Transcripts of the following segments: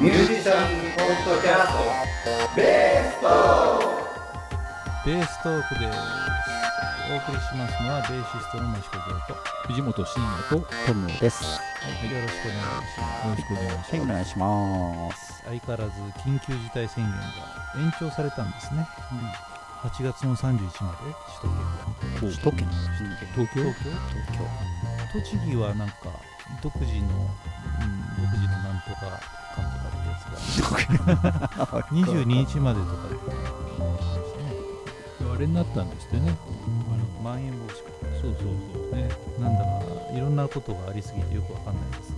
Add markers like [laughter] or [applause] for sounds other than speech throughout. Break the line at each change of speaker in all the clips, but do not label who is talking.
ミュージシャンポッドキャスト。ベースト
ベーストークですお送りしますのはベーシストの益子城と、
藤本慎也と。
トムです。
はい、よろしくお願いします。
よろしくお願いします。
はい、お願いします。
相変わらず緊急事態宣言が延長されたんですね、8月の31まで首都圏は
首都圏。
東京？
東京。
東
栃木はなんか独自の、うん、独自のなんとかかんとかってやつが
京。
22日までとかで
あれになったんですってね。
あのまん延防止か
そうそうそう。
ねなんだかいろんなことがありすぎてよくわかんないです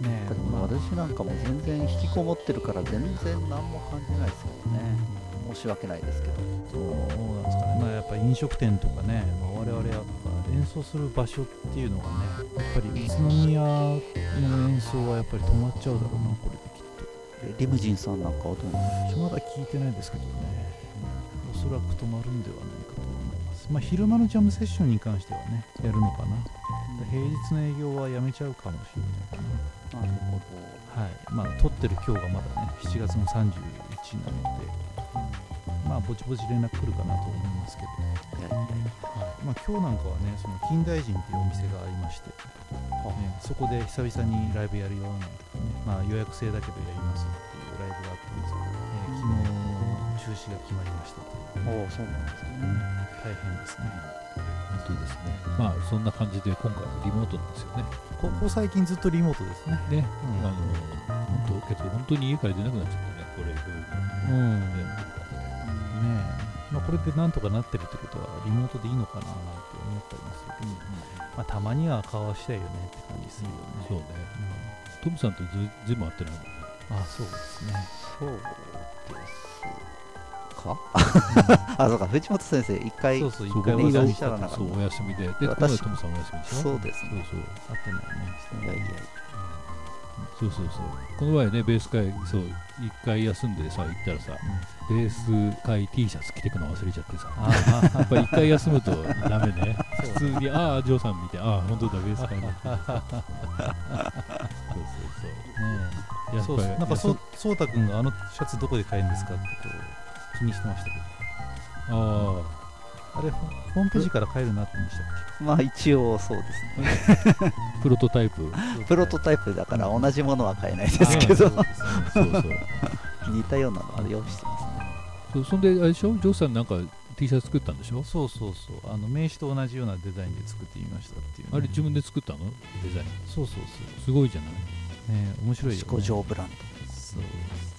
ね
でも私なんかも全然引きこもってるから全然何も感じないですよね。申し訳ないですけど。
そうなんですかね、まあ、やっぱ飲食店とかね、まあ、我々やっぱ演奏する場所っていうのがね、やっぱり宇都宮の演奏はやっぱり止まっちゃうだろうな、これできっと。
えリムジンさんなんかはどうなんでしょ
まだ聞いてないですけどね、おそらく止まるんではないかと思います。まあ、昼間のジャムセッションに関してはね、やるのかな。平日の営業はやめちゃうかもしれないかな。
うなるほ
はい、まあ、撮ってる今日がまだね、7月の31なので、まあ、ぼちぼち連絡来るかなと思いますけど。
ど。いやいやい
はいまあ、今日なんかはね、その近代人っていうお店がありまして、ね、そこで久々にライブやるよなんてね、まあ、予約制だけどやりますっていうライブがあったんですけど、えー昨日中止が決まりました。
おお、そうなんですね。
大変ですね。
本当ですね。まあそんな感じで今回リモートなんですよね。
ここ最近ずっとリモートですね。
ね。
うん
あの本当けど本当に家から出なくなっちゃってね。これこういう
うん。
の
ねえ。まあ、これでなんとかなってるってことは、リモートでいいのかななんて思ったりもするけど、まあ、たまには顔はしたいよねって感じするよね。
そうね。トムさんとずずいぶん会ってないもんね。
あそうですね。
そうですか？[laughs] あ、そうか、藤本先生、一回、
そうそう、一回お
お休み
したたらな
かった
そうお休みで。で、トムさんお休みでしょ。
そうですね。
そうそう。
会ってないね。
いやいや、
そうそうそう。この前ね、ベース会、そう、一回休んでさ、行ったらさ、ベース会 T シャツ着てくの忘れちゃってさ。
あ [laughs]
やっぱ一回休むとダメね。普通に、ああ、ジョーさん見て、ああ、本当だ、ベース会だ。そうそうそう。[laughs] やっぱり
そうなんかそうそうたくんがあのシャツどこで買えるんですかってこう気にしてましたけ
あ
どあれホホームページから買えるなって言うんでしたっ
まあ一応そうですね。
あ、プロトタイプ。
け
プロトタイプだから同じものは買えないです
あ
けど、
そうですね
そうそう。[laughs]
似たようなのは用意してますね。
そうそんで、あれでしょ？ジョーさんなんか T シャツ作ったんでしょ？
そうそうそう。あの名刺と同じようなデザインで作ってみましたっていうね、
あれ自分で作ったの？デザイン。
そうそう
すごいじゃない？
そうね面白いよ、ね、
五条ブラン
そうです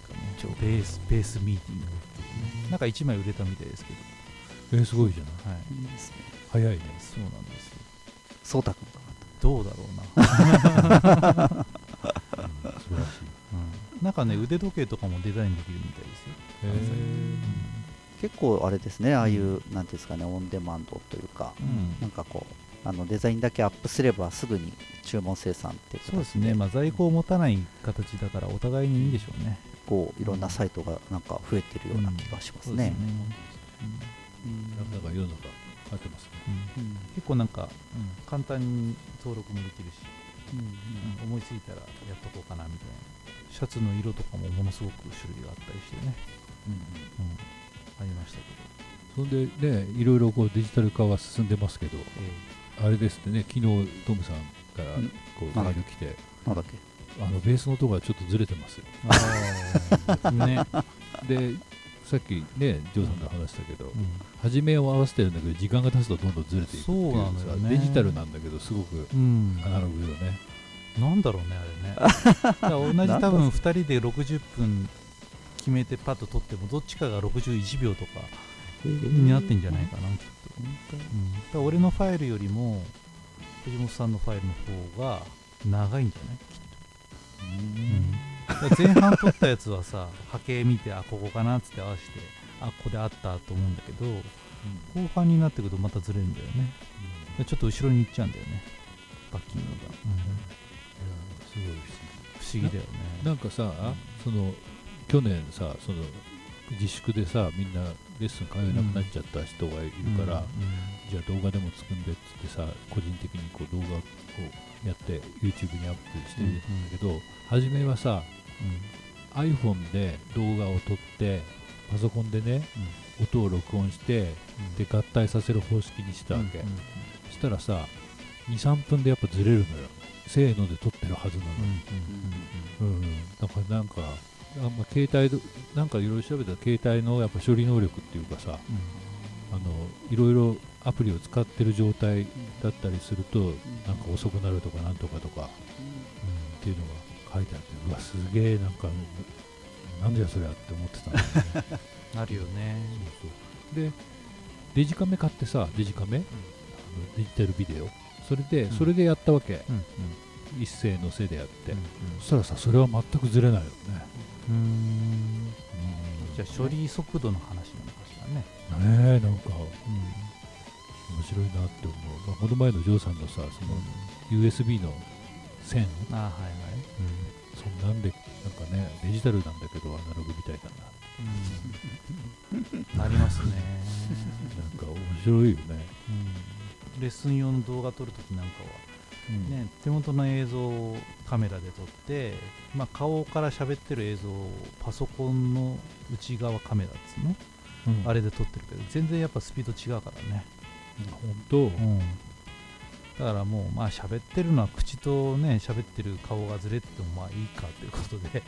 かね。
上
ベースベースミーティングなんか1枚売れたみたいですけど
えー、すごいじゃない
はい。
ド。いいですね。
早いね。
そうなんですよ。
そうたくんか
どうだろうな。
うん素晴らしい。
うん。なんかね腕時計とかもデザインできるみたいですよ、
へ
結構あれですね、ああいう、なんていうんですかね、オンデマンドというか、
うん。
なんかこう、あのデザインだけアップすればすぐに注文生産って
そうですね、まあ、在庫を持たない形だからお互いにいいんでしょうね。
こういろんなサイトがなんか増えてるような気がしますね。
なんか世の中変わってますね。
うん。
うん。
結構なんか、うん。簡単に登録もできるし、
うん。
うん思いついたらやっとこうかなみたいな。シャツの色とかもものすごく種類があったりしてね、うんありましたけど。
そんでね、いろいろこうデジタル化は進んでますけど、あれですってね、昨日トムさんから
うん。
こうメール来て、
なんだっけ？
あのベースの音がちょっとずれてますよ。[laughs]
ね、
で、さっきね、ジョーさんと話したけど、
うん。
初めを合わせてるんだけど、時間が経つとどんどんずれていくっていう
そうなのよね。
デジタルなんだけど、すごく
うん、
アナログよね。
なんだろうね、あれね。[laughs] 同じ多分2人で60分決めてパッと撮っても、どっちかが61秒とかになってんじゃないかな、きっと。うん、俺のファイルよりも藤本さんのファイルの方が長いんじゃないきっと、うん、前半撮ったやつはさ波形見てあここかなっつって合わせてあここであったと思うんだけど後半になってくるとまたずれるんだよね。でちょっと後ろに行っちゃうんだよね。バッキングが、
すごいですね。
不思議だよね。
なんかさ、その去年さ、その自粛でさ、みんなレッスン通えなくなっちゃった人がいるから、じゃあ動画でも作んでっつってさ、個人的にこう動画をやって YouTube にアップしてるんだけど、初めはさ、iPhone で動画を撮ってパソコンでね音を録音してで合体させる方式にしたわけ、そしたらさ23分でやっぱずれるのよ。せーので撮ってるはずなの、うんだからなんかあんま携帯どなんかいろいろ調べたら携帯のやっぱ処理能力っていうかさあのいろいろアプリを使ってる状態だったりするとなんか遅くなるとかなんとかとか、っていうのが書いてあってうわすげえなんかなんじゃそりゃって思ってたんだよね。
あるよね。
そうそう。でデジカメ買ってさデジカメ、あのデジタルビデオ。それで、
うん。
それでやったわけ、
うん
一斉のせでやって、
うん
そしたらさそれは全くずれないよね、
うん。うん。じゃあ処理速度の話なのかしらね。
ねえなんか面白いなって思う、まあ、この前のジョーさんのさその USB の線。
あはいはい。
そんなんでなんかねデジタルなんだけどアナログみたいだ
うん。[laughs] なりますね。
ななんか面白いよね、
うん。レッスン用の動画撮るときなんかはね、手元の映像をカメラで撮って、まあ、顔から喋ってる映像をパソコンの内側カメラっつうの、
うん。
あれで撮ってるけど全然やっぱスピード違うからね、
本当、
だからもうまあ喋ってるのは口とね喋ってる顔がずれててもまあいいかということで、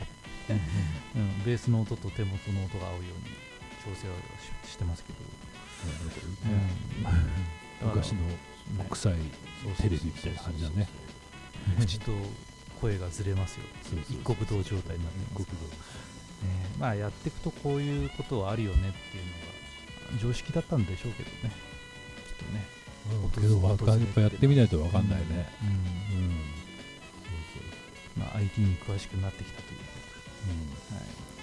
[laughs] うん、ベースの音と手元の音が合うように調整はししてますけど、うん。
昔の
ね
国際テレビみたいな感じだね。
口と声がずれますよ。一国道状態になってます。けど、ね、まあやっていくとこういうことはあるよねっていうのが常識だったんでしょうけどね。きっとね
けどやっぱやってみないと分かんないね、
うん。
うん。
まあ、IT に詳しくなってきたという。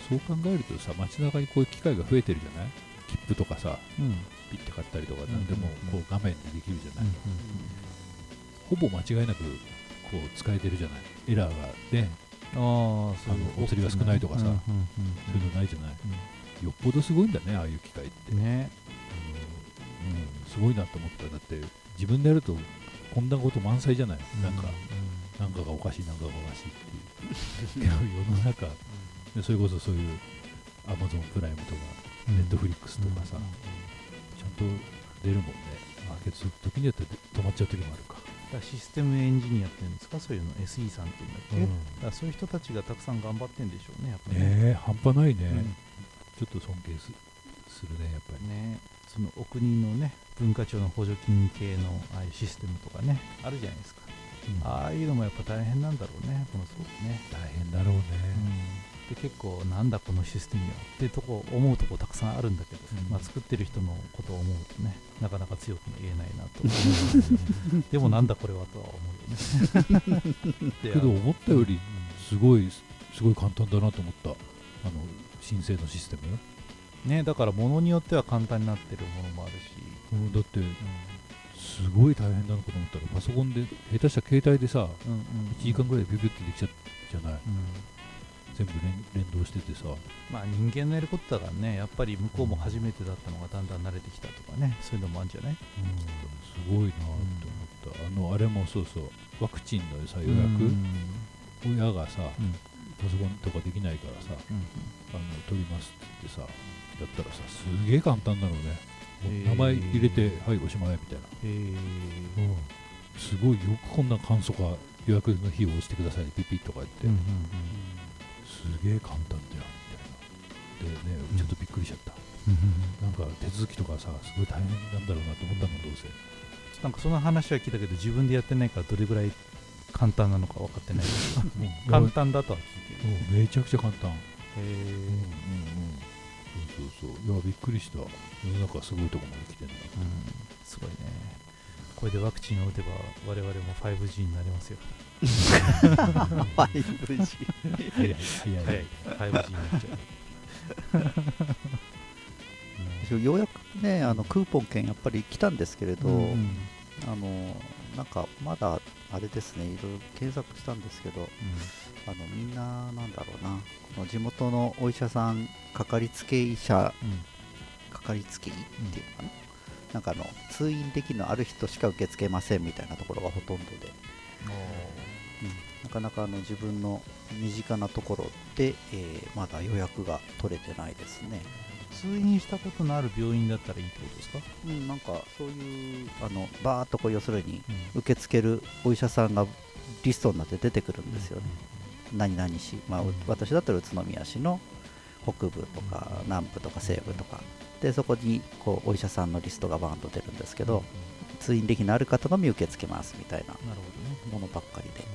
そう考えるとさ街中にこういう機械が増えてるじゃない？切符とかさ
うん。
ピッて買ったりとか
ん。
何でも
うん。
こう画面でできるじゃない、
うん。
ほぼ間違いなくこう使えてるじゃない？エラーがね。
ああそ
お釣りが少ないとかさ。
うん。うん。
そういうのないじゃない、よっぽどすごいんだねああいう機械って、
うん。ね
うん、すごいなと思っただって自分でやるとこんなこと満載じゃない、なんかなんかがおかしいなんかがおかしいっていう。[laughs] 世の中でそれこそそういうアマゾンプライムとか
うん。
ネットフリックスとかさ、
うん。
ちゃんと出るもんね。あけどそういう時によって止まっちゃう時もあるか。
だシステムエンジニアっていうんですか？そういうの SE さんっていうんだっけ、
うん。
だそういう人たちがたくさん頑張ってんでしょうねやっぱり。
ねえ半端ないね、
うん。
ちょっと尊敬すするねやっぱり。
ねそのお国のね文化庁の補助金系のああいうシステムとかねあるじゃないですか、ああいうのもやっぱ大変なんだろうねこのすごくね、
大変だろうね、
で結構なんだこのシステムはってとこ思うとこたくさんあるんだけど、
うん。
まあ、作ってる人のことを思うとねなかなか強くも言えないなと思う。[laughs] でもなんだこれはとは思うよね。[laughs] で
けど思ったより
うん。
すごいすごい簡単だなと思った。あの申請のシステム、
ねだから物によっては簡単になってるものもあるし、
うん、だってすごい大変なのかと思ったらパソコンで下手したら携帯でさ
うんうん
1時間ぐらいでビュビュってできちゃうじゃない？
うん。
全部連連動しててさ。
まあ人間のやることだからねやっぱり向こうも初めてだったのがだんだん慣れてきたとかねそういうのもあるんじゃない？
すごいなと思った、あのあれもそうそう。ワクチンのさ予約、
うん
親がさ、
うん。
パソコンとかできないからさ
うん。
あの取りますって言ってさやったらさすげえ簡単なのね。名前入れて、はいおしまいみたいな、
へえ
すごいよくこんな簡素化予約の日を押してくださいピッピッとか言って、
うんうん
すげえ簡単だよみたいな。でねちょっとびっくりしちゃった、なんか手続きとかさすごい大変なんだろうなと思ったのどうせ。
なんかその話は聞いたけど自分でやってないからどれぐらい簡単なのか分かってない [laughs]
うん。
簡単だとは聞いてる。
めちゃくちゃ簡単。
へ
うんうんうんそうそう。いやびっくりした。世の中すごいとこまで来てんだ
うん。すごいね。これでワクチンを打てば我々も 5G になりますよ。
5G
早い早い、
早い 5G になっちゃう。
ようやくねあのクーポン券やっぱり来たんですけれど、
うん
あのなんかまだあれですね。いろいろ検索したんですけどあのみんななんだろうな。この地元のお医者さんかかりつけ医者
うん。
かかりつけ医っていうのかな、なんかあの通院できるのある人しか受け付けませんみたいなところがほとんどで。なかなかあの自分の身近なところで、えーまだ予約が取れてないですね。
通院したことのある病院だったらいいってことですか、
うん、なんかそういうあのバーっとこう要するに
うん。
受け付けるお医者さんがリストになって出てくるんですよね。何々市、まあ、
うん。
私だったら宇都宮市の北部とか南部とか西部とか。でそこにこうお医者さんのリストがバーンと出るんですけど、通院歴のある方のみ受け付けますみたいなものばっかりで、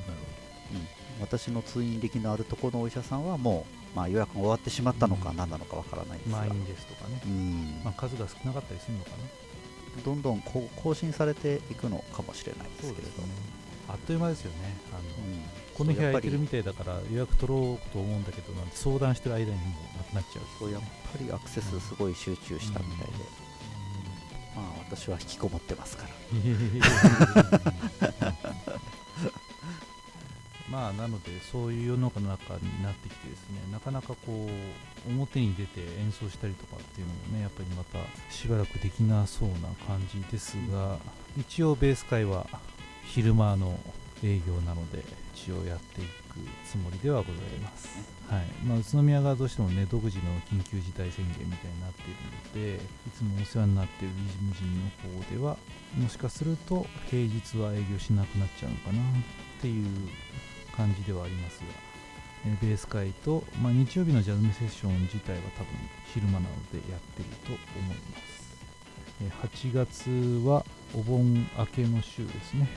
うん、私の通院歴のあるところのお医者さんはもう、まあ、予約が終わってしまったのか
うん。
何なのかわからないですが、
満員ですとかね、
うん。
まあ、数が少なかったりするのかな。
どんどんこう更新されていくのかもしれないですけれど
あっという間ですよね。あの、
うん。
この日空いてるみたいだから予約取ろうと思うんだけどなんて相談してる間にもうなくなっちゃう。
ぱりやっぱりアクセスすごい集中したみたいで、まあ私は引きこもってますから。[laughs]
まあなのでそういう世の中になってきてですねなかなかこう表に出て演奏したりとかっていうのもねやっぱりまたしばらくできなそうな感じですが一応ベース会は昼間の営業なので一応やっていくつもりではございます、はい。まあ、宇都宮がどうしてもね独自の緊急事態宣言みたいになっているのでいつもお世話になっているリムジンの方ではもしかすると平日は営業しなくなっちゃうのかなっていう感じではありますが、ベース会と、まあ、日曜日のジャズムセッション自体は多分昼間なのでやってると思います、8月はお盆明けの週ですね。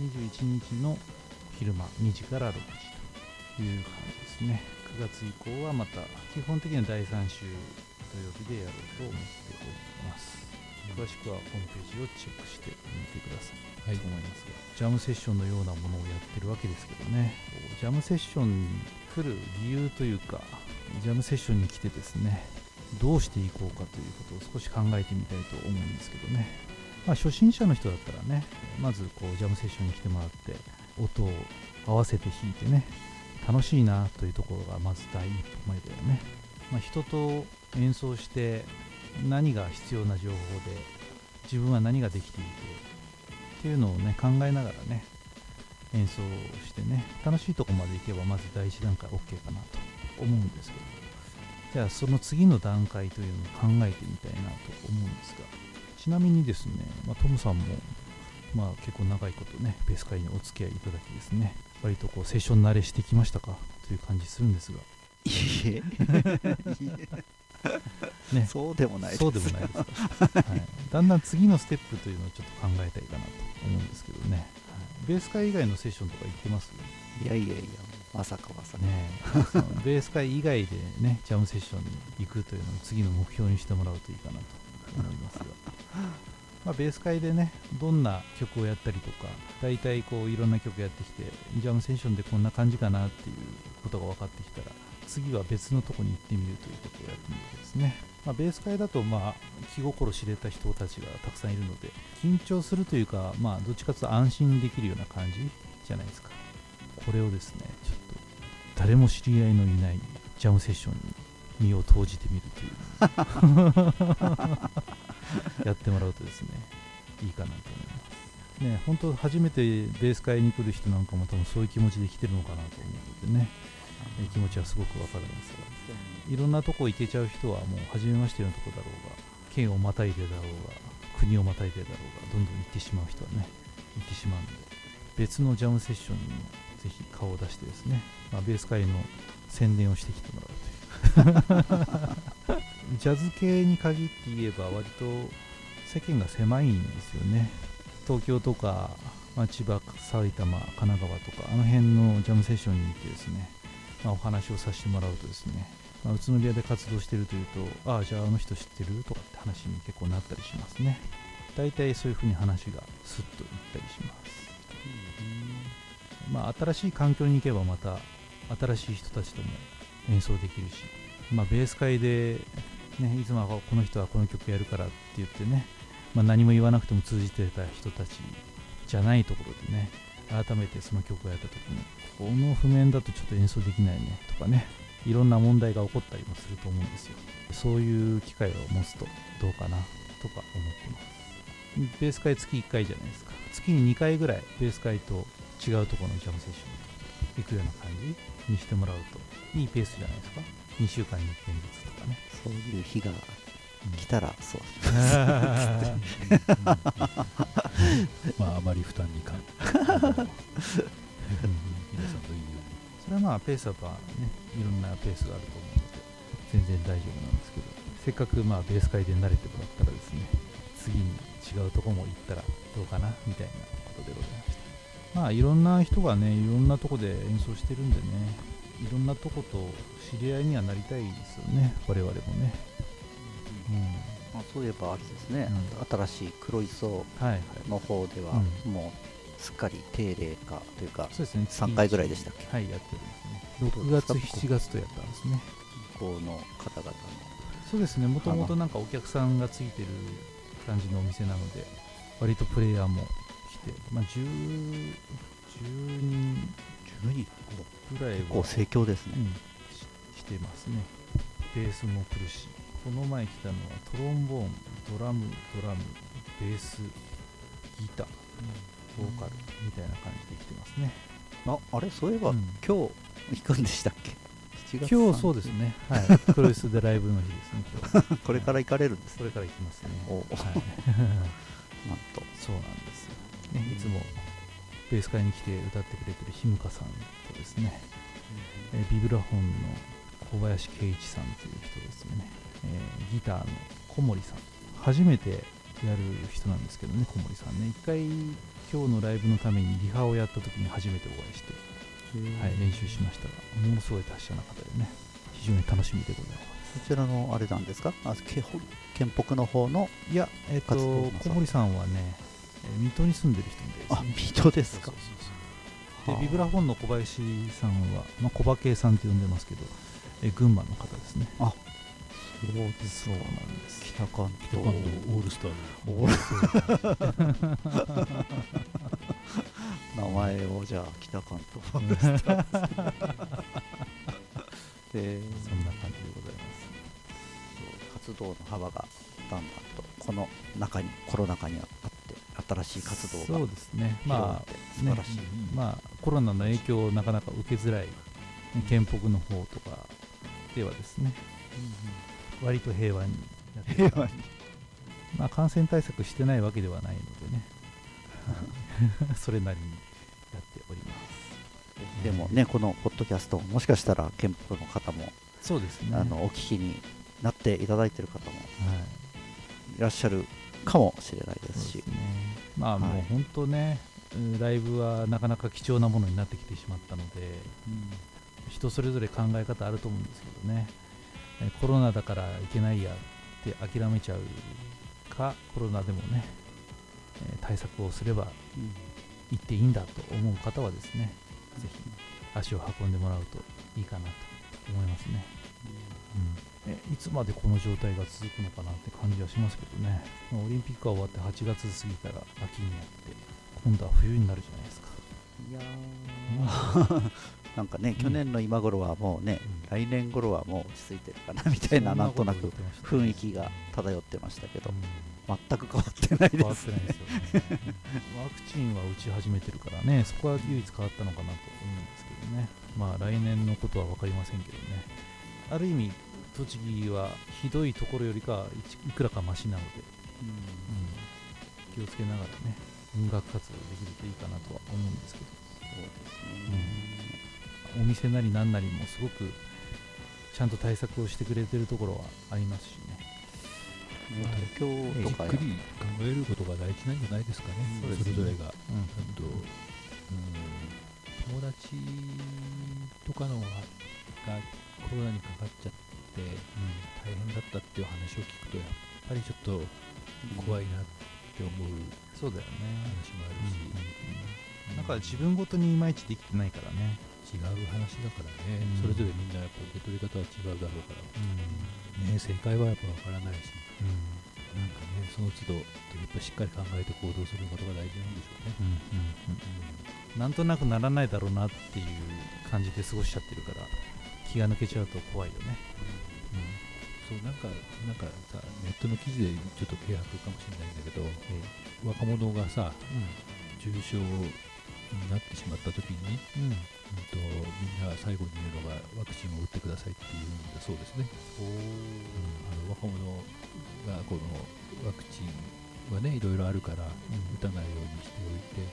21日の昼間2時から6時という感じですね。9月以降はまた基本的には第3週土曜日でやろうと思っております。詳しくはホームページをチェックしてみてください。
はい。
と思いますが、ジャムセッションのようなものをやってるわけですけどね。ジャムセッションに来る理由というかジャムセッションに来てですねどうしていこうかということを少し考えてみたいと思うんですけどね、まあ、初心者の人だったらねまずこうジャムセッションに来てもらって音を合わせて弾いてね楽しいなというところがまず第一歩前だよね、まあ、人と演奏して何が必要な情報で自分は何ができていてっていうのをね考えながらね演奏してね楽しいとこまで行けばまず第一段階 OK かなと思うんですけど。じゃあその次の段階というのを考えてみたいなと思うんですが。ちなみにですね、まあ、トムさんもまあ結構長いことねベース会にお付き合いいただきですね。割とこうセッション慣れしてきましたか？という感じするんですが。
いえ。[laughs]
ね。
そうでもないです。
そうでもないですか、はい、だんだん次のステップというのをちょっと考えたいかなと思うんですけどね、はい。ベース会以外のセッションとか行ってます？
いやいやいやまさかまさか、
ね。ベース会以外でねジャムセッションに行くというのを次の目標にしてもらうといいかなと思いますがまあベース会でねどんな曲をやったりとか大体こういろんな曲やってきてジャムセッションでこんな感じかなっていうことが分かってきたら次は別のとこに行ってみるということをやってみるわけですね、まあ、ベース会だとまあ気心知れた人たちがたくさんいるので緊張するというかまあどっちかというと安心できるような感じじゃないですか。これをですねちょっと誰も知り合いのいないジャムセッションに身を投じてみるという [laughs] やってもらうとですねいいかなと思います。ね本当初めてベース会に来る人なんかも多分そういう気持ちで来てるのかなと思うのでねえ気持ちはすごくわかるんですがいろんなとこ行けちゃう人はもう初めましてのとこだろうが県をまたいでだろうが国をまたいでだろうがどんどん行ってしまう人はね行ってしまうので別のジャムセッションにもぜひ顔を出してですね、まあ、ベース界の宣伝をしてきてもらうという [laughs] ジャズ系に限って言えば割と世間が狭いんですよね。東京とか、まあ、千葉埼玉神奈川とかあの辺のジャムセッションに行ってですね、まあ、お話をさせてもらうとですね、まあ、宇都宮で活動してるというとああじゃああの人知ってるとかって話に結構なったりしますね。大体そういうふうに話がスッといったりします。まあ、新しい環境に行けばまた新しい人たちとも演奏できるし、まあ、ベース会で、ね、いつもはこの人はこの曲やるからって言ってね、まあ、何も言わなくても通じてた人たちじゃないところでね改めてその曲をやった時にこの譜面だとちょっと演奏できないねとかねいろんな問題が起こったりもすると思うんですよ。そういう機会を持つとどうかなとか思ってます。ベース会月1回じゃないですか。月に2回ぐらいベース会と違うところのジャムセッション行くような感じにしてもらうといいペースじゃないですか。2週間に1遍ずつとかね。
そういう日が来たらそう。
まああまり負担にか皆さんとい。うよ
それはまあペースはねいろん。なペースがあると思うので全然大丈夫なん。ですけどせっかくまあベース回で慣れてもらったらですね次に違うとこも行ったらどうかなみたいなことでございましたまあいろん。な人がねいろん。なとこで演奏してるん。でねいろんなとこと知り合いにはなりたいですよね我々もね。うん
まあ、そういえばあれですね、新しい黒磯の方では、もうすっかり定例化というか
そうですね
3回ぐらいでしたっけ？
はいやってるんですね。6月7月とやったんですね。
向こうの方々の。
そうですねもともとなんかお客さんがついてる感じのお店なので割とプレイヤーも来てまあ10 10人
10人
ぐらいは
結構盛況ですね、
うん、ししてますね。ベースも来るし。この前来たのはトロンボーンドラムドラムベースギターボーカルみたいな感じで来てますね。
ああれ？そういえば、
うん。
今日行くんでしたっけ？7月
今日そうですね。はい。でライブの日ですね今日。[laughs]
これから行かれるんですね。
これから行きますね。
お
はい。[laughs]
なんと。
そうなんですよ、ね、いつもベース会に来て歌ってくれてるひむかさんとですね、えービブラフォンの小林圭一さんという人ですよね、えーギターの小森さん。初めてやる人なんですけどね小森さんね。一回今日のライブのためにリハをやった時に初めてお会いして、はい、練習しましたがものすごい達者な方でね非常に楽しみでございます。
そちらのあれなんですか？あけほ県北の方の
いや、えっと
活動なさ
小森さんはね、えー水戸に住んでる人みたいです
あ
ね
水戸ですか。
でビブラフォンの小林さんは、まあ、小馬圭さんって呼んでますけど、え群馬の方ですね。
そうです
そうなんです
北関東。
北関東オールスターの
オール [laughs] 名前をじゃあ北関東えー [laughs]
そんな感じでございます。
活動の幅がだんだんとこの中にコロナ禍にあって新しい活動が
そうですね。ま
って素晴らしい、
あまあコロナの影響をなかなか受けづらい県北の方とかではですね割と平和にやってる
平和に。
まあ感染対策してないわけではないのでね。は [laughs] いそれなりにやっております。
でもねこのポッドキャストもしかしたら県北の方も、
そうですね。
あのお聞きになっていただいている方も
はい。
いらっしゃるかもしれない
まあ
はい。
もう本当ね、うんライブはなかなか貴重なものになってきてしまったので、人それぞれ考え方あると思うんですけどね、えコロナだからいけないやって諦めちゃうか、コロナでもね、えー対策をすれば行っていいんだと思う方はですね、ぜひ足を運んでもらうといいかなと思いますね。うん、えいつまでこの状態が続くのかなって感じはしますけどね、まあオリンピックが終わって8月過ぎたら秋になって、今度は冬になるじゃないですか。
いやー。[laughs] なんかね、去年の今頃はもうね、
うん。
来年頃はもう落ち着いてるかなみたいな、なんとなく雰囲気が漂ってましたけど、
うん。
全く変わってないです。
変わってないですよね。[laughs] ワクチンは打ち始めてるからねそこは唯一変わったのかなと思うんですけどね。まあ来年のことは分かりませんけどねある意味栃木はひどいところよりかはいくらかマシなので、うん、気をつけながらね音楽活動できるといいかなとは思うんですけど
そうですね
お店なりなんなりもすごくちゃんと対策をしてくれてるところはありますしね。
ね東京とかや
じっくり考えることが大事なんじゃないですかね、
そうですね。
それぞれが。
うん。
うん、友達とかのがコロナにかかっちゃって大変だったっていう話を聞くとやっぱりちょっと怖いなって思う
そうだよね。
話もあるし、
なんか自分ごとにいまいちできてないからね。
違う話だからね、
うん。
それぞれみんなやっぱ受け取り方は違うだろうから、
うん。
ね、正解はやっぱ分からないし、
うん。
なんかね、その都度、やっぱしっかり考えて行動することが大事なんでしょうね。
うんうん。なんとなくならないだろうなっていう感じで過ごしちゃってるから気が抜けちゃうと怖いよね、
そうなんか、なんかさ、ネットの記事でちょっと軽薄かもしれないんだけど、若者がさ、重症になってしまった時に、
うん。
うんとみんな最後に言うのがワクチンを打ってくださいっていうんだそうですね、
お
うん。あの若者がこのワクチンはねいろいろあるから打たないようにしておいて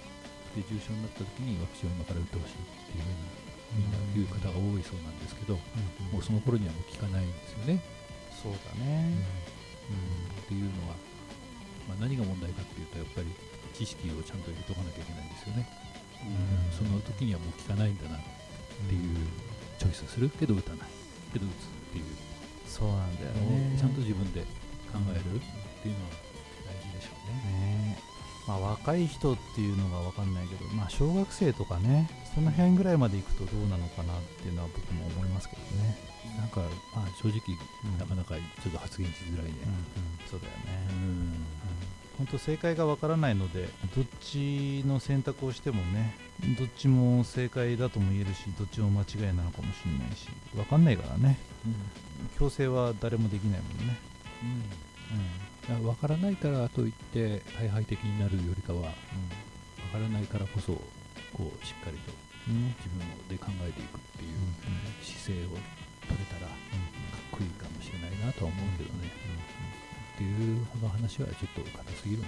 で重症になった時にワクチンを今から打ってほしいっていうふうにみん。な言う方が多いそうなんですけど、もうその頃にはもう効かないんですよね、
そうだね。
っていうのは、まあ、何が問題かっていうとやっぱり知識をちゃんと入れとかなきゃいけないんですよね、その時にはもう効かないんだなっていうチョイスするけど打たない。けど打つっていう。
そうなんだよ
の
ね。
をちゃんと自分で考えるっていうのは大事でしょうね。
ねまあ若い人っていうのが分かんないけどまあ小学生とかねその辺ぐらいまで行くとどうなのかなっていうのは僕も思いますけどね。
なんか、まあ、正直
うん
なかなかちょっと発言しづらいね。
うん。うんそうだよね。
うん。
本当正解がわからないのでどっちの選択をしてもねどっちも正解だとも言えるしどっちも間違いなのかもしれないしわかんないからね。強制は誰もできないもんね。
うん分からないからといって大敗的になるよりかは分からないからこそこうしっかりと自分で考えていくっていう姿勢を取れたらかっこいいかもしれないなとは思うけどね。っていうこの話はちょっと硬すぎるな。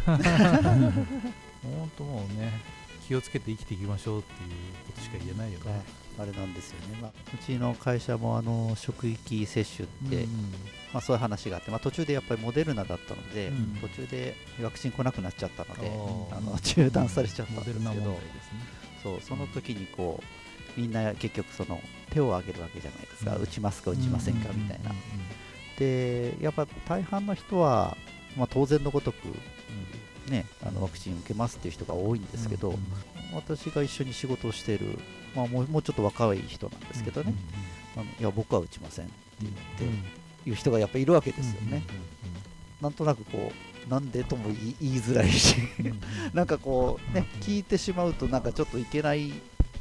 [laughs]
本当もうね気をつけて生きていきましょうっていうことしか言えないよね。
あれなんですよね、まあ、うちの会社もあの職域接種って、
うん
まあ、そういう話があって、まあ、途中でやっぱりモデルナだったので、
うん。
途中でワクチン来なくなっちゃったので
あ
の中断されちゃった
モ
んですけど。
ね。
そうその時にこうみんな結局その手を挙げるわけじゃないですか、
うん。
打ちますか打ちませんかみたいな、
うん
でやっぱ大半の人は、まあ、当然のごとく、ね、あのワクチン受けますっていう人が多いんですけど、私が一緒に仕事をしている、まあ、もうもうちょっと若い人なんですけどね、あのいや僕は打ちませんって言って、いう人がやっぱりいるわけですよね、なんとなくこうなんでとも言い言いづらいし。なんかこうね聞いてしまうとなんかちょっといけない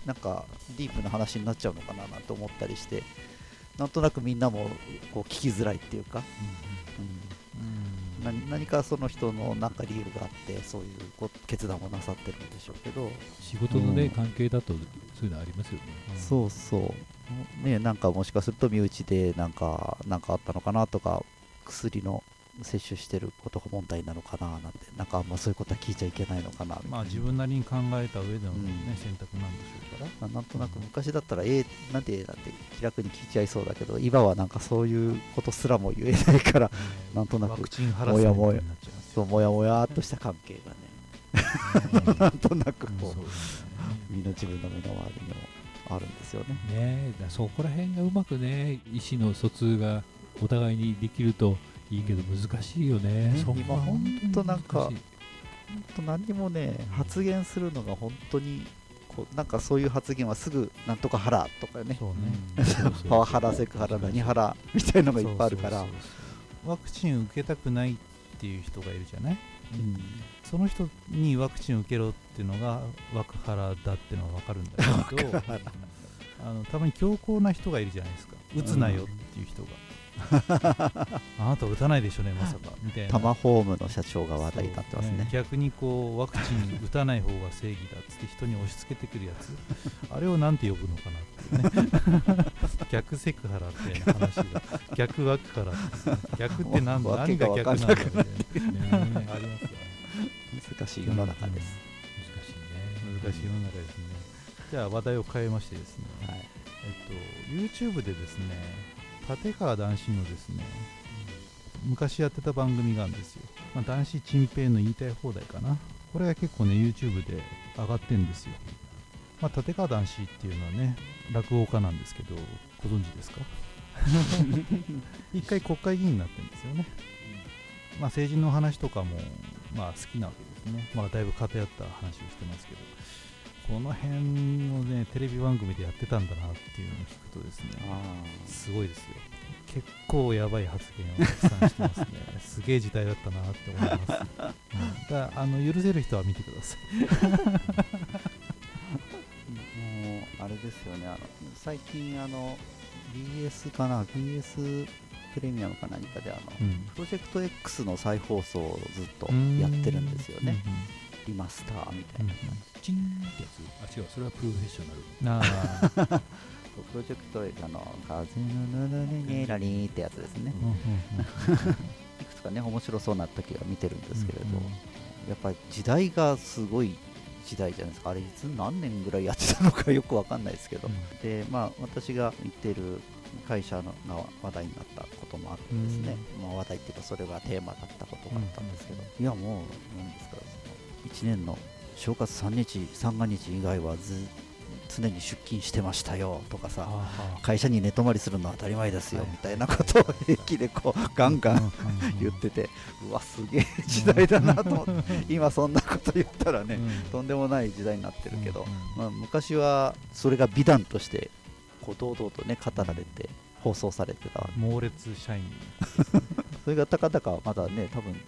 なんかディープな話になっちゃうのかななんて思ったりしてなんとなくみんなもこう聞きづらいっていうか、うん、何何かその人のなんか理由があってそういうこ決断をなさってるんでしょうけど、
仕事のね、
うん。
関係だとそういうのありますよね。
そうそうねなんかもしかすると身内でなんかなんかあったのかなとか薬の摂取してることが問題なのかななんてなんかあんまそういうことは聞いちゃいけないのかな
まあ自分なりに考えた上での、ね
うん。
選択なんでしょうから。
まあなんとなく昔だったら、えー、なんでなんて気楽に聞いちゃいそうだけど、今はなんかそういうことすらも言えないから、なんとなく
ワクチンハラスメントになっちゃいます
そう、もやもやっとした関係がね、[laughs] なんとなくこう、
そうですね。
みんな自分の身の回りにもあるんですよね。
ね。そこら辺がうまくね意思の疎通がお互いにできるといいけど難しいよね、
ね今ほんとなんか
本当
何にもね、発言するのが本当に、こうなんかそういう発言はすぐ、なんとか腹とかね、パワハラ、セクハラ、何ハラみたいなのがいっぱいあるから。
ワクチン受けたくないっていう人がいるじゃない？
うん
その人にワクチン受けろっていうのがワクハラだっていうのは分かるんだけど [laughs] あのたまに強硬な人がいるじゃないですか。打つなよっていう人が、あなた打たないでしょうねまさか。みたいな。
タマホームの社長が話題になってます
そう
ね。
逆にこうワクチン打たない方が正義だっつって人に押し付けてくるやつ。あれをなんて呼ぶのかなってね。[laughs] 逆セクハラみたいな話が。逆ワクハラって。いう逆って何何
が
が逆なんだみたいな
ね
ありますよね
難しい世の中です。
難しい。ね
難しい世の中ですね。じゃあ話題を変えましてですね、
はい。
えっと YouTube でですね立川談志のですね昔やってた番組があるんですよ、まあ、男子チ平の言いたい放題かな。これが結構ね YouTube で上がってんですよ、まあ、立川談志っていうのはね落語家なんですけどご存知ですか？[laughs] 一回国会議員になってるんですよね、まあ、政治の話とかもまあ好きなわけですね、まあ、だいぶ偏った話をしてますけど。この辺をねテレビ番組でやってたんだなっていうのを聞くとですねすごいですよ。結構やばい発言をたくさんしてますね。[laughs] すげえ時代だったなって思います、うん、だからあの許せる人は見てください。[laughs]
もうあれですよね。あの最近あの BS かな？BS プレミアムか何かであの、
うん。
プロジェクト X の再放送をずっとやってるんですよね、リマスターみたいな、
チンってやつ。あ違う。それはプロフェッショナル。
ああ [laughs]
プロジェクトレーターの「風のぬぬににらり」ってやつですね、
うんうん。
いくつかね面白そうな時は見てるんですけれど、
うんうん。
やっぱり時代がすごい時代じゃないですか。あれいつ何年ぐらいやってたのかよくわかんないですけど、
うん。
でまあ私が行ってる会社のが話題になったこともあってですね、まあ、話題っていうかそれがテーマだったことがあったんですけど、いやもう何ですか1年の正月3日三が日以外はず常に出勤してましたよとかさ
あ
会社に寝泊まりするのは当たり前ですよ
はい
みたいなことを平気でこうガンガン言っててうわすげえ時代だなと思って今そんなこと言ったらねとんでもない時代になってるけど、まあ、昔はそれが美談としてこう堂々とね語られて放送されてた
猛烈社員
それがたかだかまだね多分に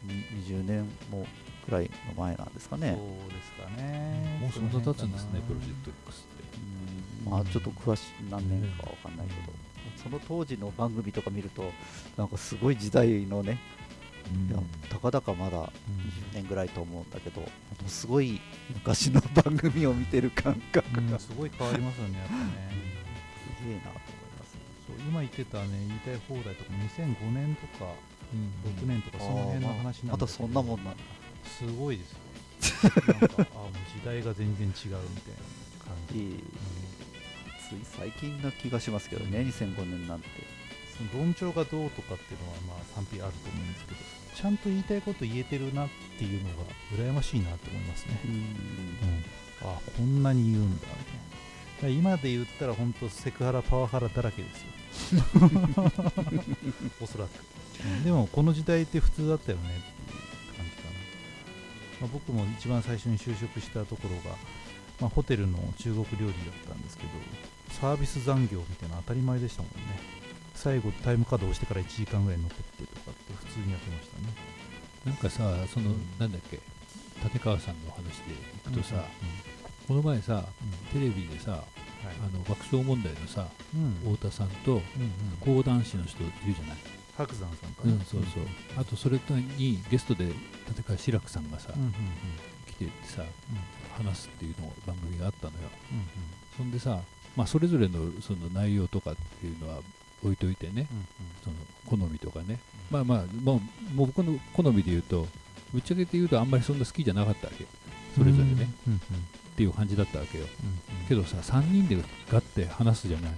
20年もくらいの前なんですかね。
そうですかね。
もうそんな経つんですねプロジェクト
ト
X って。
うん。まあちょっと詳しい何年かわかんないけど、その当時の番組とか見るとなんかすごい時代のね、いやたかだかまだ20年ぐらいと思うんだけど、もうすごい昔の番組を見てる感覚が。す
すごい変わりますよねやっぱね
げえなと思います。
そう今言ってたね言いたい放題とか2005年とか6年とかその辺の話なんだけど
またそんなもんな。んだ。
すごいですよ。なんかあもう時代が全然違うみたいな感じ、
いい。つい最近な気がしますけどね、2005年なんて。
その論調がどうとかっていうのはまあ賛否あると思うんですけどちゃんと言いたいこと言えてるなっていうのが羨ましいなと思いますね、うん、あこんなに言うんだみたいな今で言ったら本当セクハラパワハラだらけですよ。[laughs] おそらく、うんでもこの時代って普通だったよね。っていう感じかな、まあ、僕も一番最初に就職したところが、まあ、ホテルの中国料理だったんですけどサービス残業みたいなの当たり前でしたもんね。最後タイムカード押してから1時間ぐらい残ってとかって普通にやってましたね。
なんかさその、
うん
なんだっけ？立川さんの話でいくとさ、
うん
この前さ
うん。
テレビでさ
はい。
あの爆笑問題のさ
うん。
太田さんと講談師の人いるじゃない、
白山さんかな。
うん、そうそう。あとそれとにゲストで立川志らくさんがさ、来てってさ
うん。
話すっていうの番組があったのよ。
うん
そんでさ、まあ、それぞれのその内容とかっていうのは置いといてね。
うん
その好みとかね、まあまあもうもう僕の好みで言うとぶっちゃけて言うとあんまりそんな好きじゃなかったわけ。それぞれね、
うんうん
っていう感じだったわけよ。
うん
けどさ3人でガッて話すじゃない。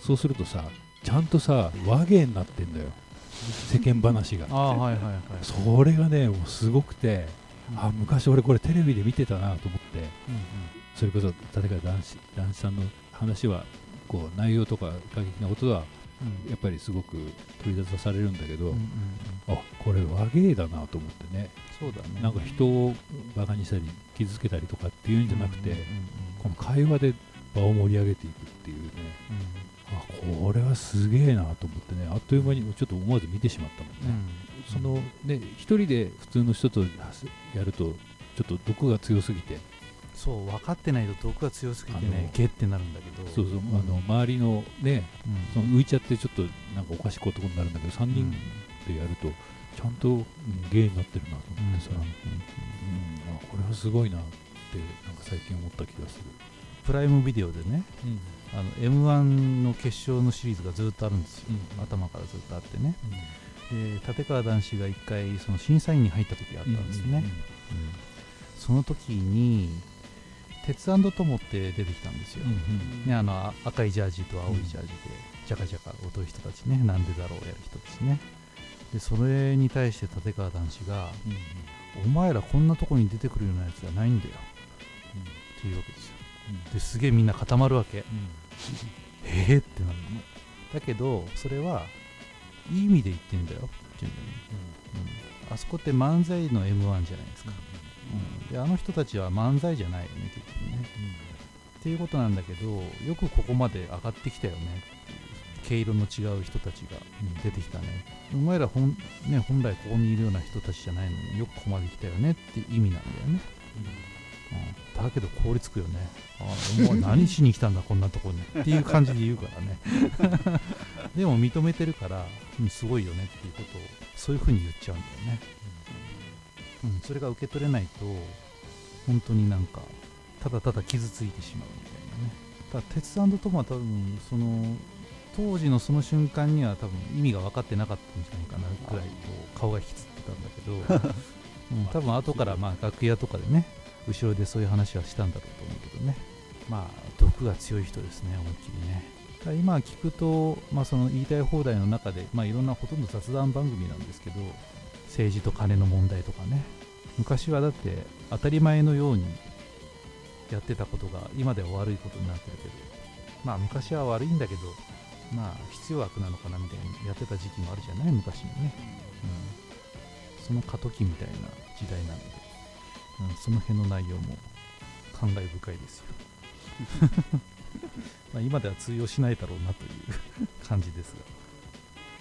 そうするとさちゃんとさ和芸になってんだよ。[laughs] 世間話が。
ああはいはいはい。
それがねもうすごくてあ昔俺これテレビで見てたなと思って。それこそ立川男子男子さんの話はこう内容とか過激なことは
うん。
やっぱりすごく取り出されるんだけど、
うんうんうん
あこれ和芸だなと思ってね。
そうだね。
なんか人をバカにしたり傷つけたりとかっていうんじゃなくて、
うんうん
この会話で場を盛り上げていくっていうね。あこれはすげえなと思ってね。あっという間にちょっと思わず見てしまったもんね、
うん。うん
そのね一人で普通の人とやるとちょっと毒が強すぎて。
そう分かってないと毒が強すぎてねゲってなるんだけど。
そうそう、
ん
あの周りのね
うん。
その浮いちゃってちょっとなんかおかしいことになるんだけど3
うん
人でやるとちゃんと、うんゲイになってるなと思ってさ、
うん。
うん。あこれはすごいなってなんか最近思った気がする、
プライムビデオでねあの m 1の決勝のシリーズがずっとあるんですよ、
うん
頭からずっとあってね。
うん。
で立川談志が一回その審査員に入った時があったんですね、うんその時に鉄トモって出てきたんですよ、ね、あのあ赤いジャージと青いジャージでジャカジャカ踊る人たちねなんでだろうやる人ですねでそれに対して立川談志が
うん「
お前らこんなとこに出てくるようなやつじゃないんだよ」っていうわけですよ。ですげえみんな固まるわけ。えーってなるの。だけどそれはいい意味で言ってんだよ。っていうん。だよね、うん、あそこって漫才の m 1じゃないですか、うん、であの人たちは漫才じゃないよね結局ね。っていうことなんだけどよくここまで上がってきたよね。って毛色の違う人たちが出てきたね、お前ら本,、ね、本来ここにいるような人たちじゃないのによくここまで来たよねって意味なんだよね、うん、だけど凍りつくよね。あお前 [laughs] 何しに来たんだこんなとこに。っていう感じで言うからね。[laughs] でも認めてるから、うん、すごいよねっていうことをそういうふうに言っちゃうんだよね、うん、それが受け取れないと本当になんかただただ傷ついてしまうみたいなね。ただ鉄トマは多分その当時のその瞬間には多分意味が分かってなかったんじゃないかなぐらいこう顔が引きつってたんだけど、[laughs] うん、多分後からまあ楽屋とかでね後ろでそういう話はしたんだろうと思うけどね。まあ毒が強い人ですね思いっきりね。今聞くと、まあ、その言いたい放題の中で、まあ、いろんなほとんど雑談番組なんですけど政治と金の問題とかね。昔はだって当たり前のようにやってたことが今では悪いことになってるけどまあ昔は悪いんだけどまあ必要悪なのかなみたいにやってた時期もあるじゃない？昔にね、うん、その過渡期みたいな時代なので、うん、その辺の内容も感慨深いですよ。[laughs] ま今では通用しないだろうなという感じですが。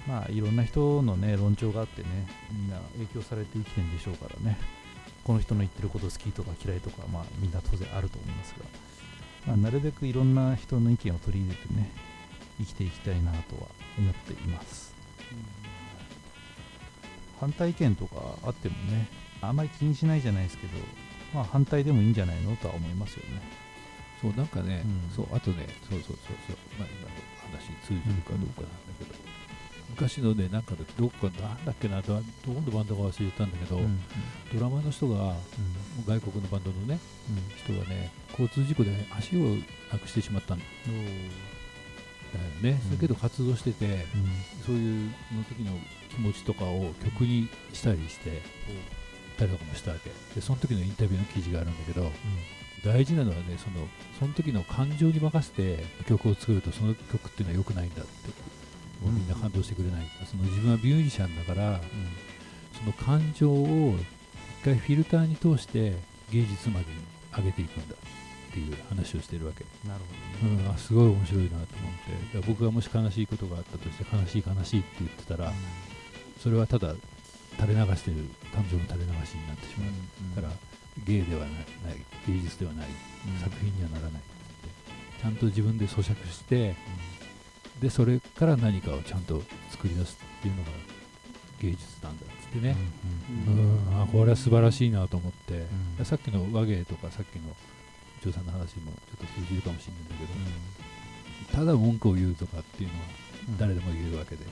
まあいろんな人のね論調があってねみんな影響されて生きてるんでしょうからね。この人の言ってること好きとか嫌いとかまあみんな当然あると思いますが、まあ、なるべくいろんな人の意見を取り入れてね生きていきたいなとは思っています、うん、反対意見とかあってもねあんまり気にしないじゃないですけどまあ反対でもいいんじゃないのとは思いますよね。
そうなんかね、うん、そうあとねそうそうそうそう、まあ、今の話に通じるかどうかなんだけど、うん、昔のねなんかどこかなんだっけなどこのバンドか忘れたんだけど、うん、ドラマの人が、外国のバンドのね、人がね交通事故で足をなくしてしまったよね、だけど活動してて、そういうの時の気持ちとかを曲にしたりしてたりとかもしたわけ。でその時のインタビューの記事があるんだけど、大事なのはねそのその時の感情に任せて曲を作るとその曲っていうのは良くないんだって。もうみんな感動してくれない、うん、その自分はミュージシャンだから、うん、その感情を一回フィルターに通して芸術までに上げていくんだっていう話をしてるわけ。
なるほど、ね、
うん、あすごい面白いなと思って。僕がもし悲しいことがあったとして悲しい悲しいって言ってたら、うん、それはただ垂れ流してる感情の垂れ流しになってしまう、から芸ではない芸術ではない、うん、作品にはならないってちゃんと自分で咀嚼して、うん、でそれから何かをちゃんと作り出すっていうのが芸術なんだっつってね、うん。あこれは素晴らしいなと思って、さっきの和芸とかさっきの長さんの話もちょっと通じるかもしれないんだけど、ただ文句を言うとかっていうのは誰でも言えるわけで、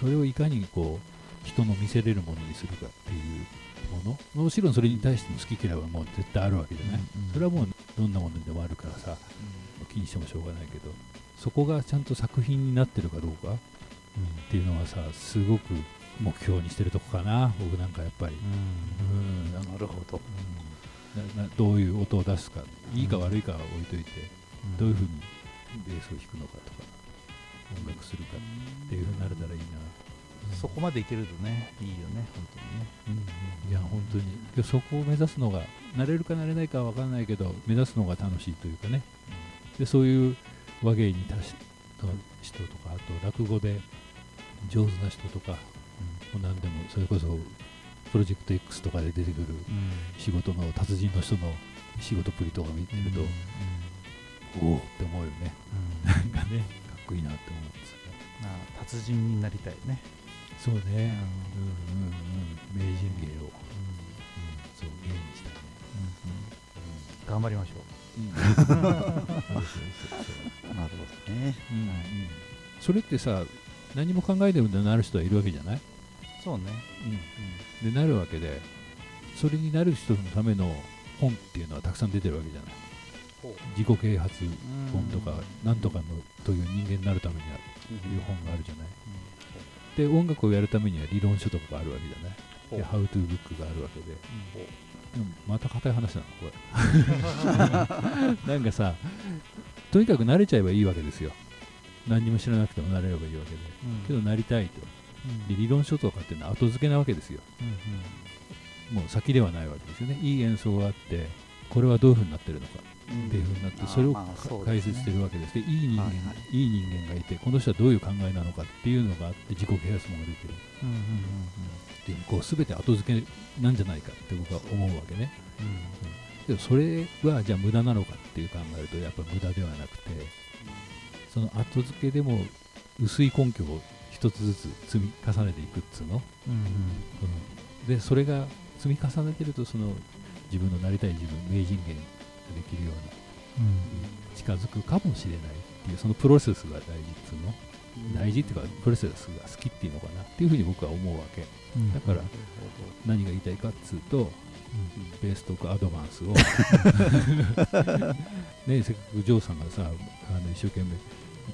それをいかにこう人の見せれるものにするかっていうものもちろんそれに対しての好き嫌いはもう絶対あるわけじゃない、うんうん、それはもうどんなものでもあるからさ、うん、気にしてもしょうがないけどそこがちゃんと作品になってるかどうか、うん、っていうのはさすごく目標にしてるとこかな僕なんかやっぱり、
うん。なるほど、
ななどういう音を出すかいいか悪いかは置いといて、どういうふうにベースを弾くのかとか音楽するかっていうふうになれたらいいな。
そこまでいけるとねいいよね本当にね、
うん、いや本当に。そこを目指すのがなれるかなれないかは分からないけど目指すのが楽しいというかね、うん、でそういう和芸に達した人とかあと落語で上手な人とか、うん、もう何でもそれこそプロジェクト X とかで出てくる仕事の達人の人の仕事っぷりとか見てると、おおって思うよね、なんかねかっこいいなって思うんです
達人になりたいね。
そうね、うん。うんうん、名人芸を、うん。うん、そう芸にしたいね、
うんうん、頑張りましょ
う、なるほどね、うんうん、
それってさ何も考えてもなる人はいるわけじゃない？
そうね、
うんうん、でなるわけでそれになる人のための本っていうのはたくさん出てるわけじゃない。自己啓発本とか、なんとかのという人間になるためにはいう本があるじゃない、で音楽をやるためには理論書とかがあるわけじゃない。でハウトゥーブックがあるわけで、でもまた硬い話なのこれ。[laughs] なんかさとにかく慣れちゃえばいいわけですよ。何にも知らなくても慣れればいいわけで、けどなりたいと、で理論書とかっていうのは後付けなわけですよ、もう先ではないわけですよね。いい演奏があってこれはどういうふうになってるのか。っていうふうになって、それを解説してるわけですでいい人間、いい。人間がいてこの人はどういう考えなのかっていうのがあって自己啓発本が出てる、っていうこう全て後付けなんじゃないかって僕は思うわけね、けどそれはじゃあ無駄なのかっていう考えるとやっぱ無駄ではなくてその後付けでも薄い根拠を一つずつ積み重ねていくっつうの、でそれが積み重ねてるとその自分のなりたい自分名人芸ができるような近づくかもしれないっていうそのプロセスが大事っていうの？大事っていうかプロセスが好きっていうのかなっていうふうに僕は思うわけ。
うん。
だから何が言いたいかっつうとベーストークアドバンスを。[laughs] ねせっかくジョーさんがさあの一生懸命い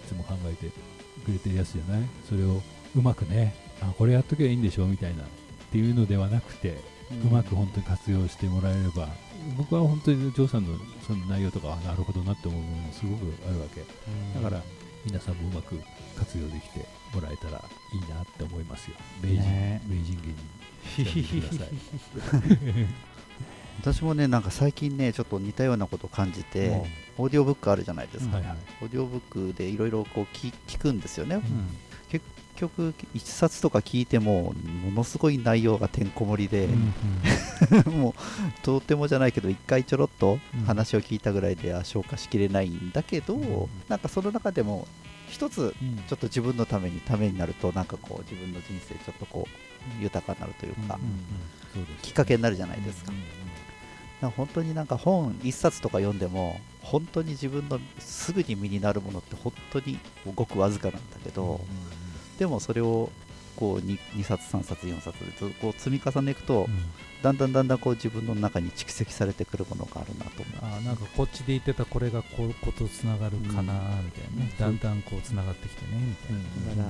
つも考えてくれてるやつじゃない？それをうまくねあこれやっとけばいいんでしょ？みたいな。っていうのではなくてうまく本当に活用してもらえれば僕は本当にジョーさんのその内容とかあなるほどなって思う部分もすごくあるわけ。だから皆さんもうまく活用できてもらえたらいいなって思いますよ。名人、
ね。
名人芸人ください [laughs]
私もねなんか最近ねちょっと似たようなことを感じて、オーディオブックあるじゃないですか、
はいはい。
オーディオブックでいろいろこう聞聞くんですよね、
うん。
結局一冊とか聞いてもものすごい内容がてんこ盛りで、[laughs] もうとてもじゃないけど一回ちょろっと
うん
話を聞いたぐらいでは消化しきれないんだけど、
ん。
なんかその中でも一つ
うん。
ちょっと自分のためにためになるとなんかこう自分の人生ちょっとこう豊かになるというか、きっかけになるじゃないですか,、
うん
本当になんか本一冊とか読んでも本当に自分のすぐに身になるものって本当にごくわずかなんだけど、でもそれをこう 2, 2冊3冊4冊でとこう積み重ねていくと、だんだんだんだんこう自分の中に蓄積されてくるものがあるなと思う。
あーなんかこっちで言ってたこれがこうことつながるかなみたいな。ね、だんだんこうつながってきてねみたいな、
うん。
だか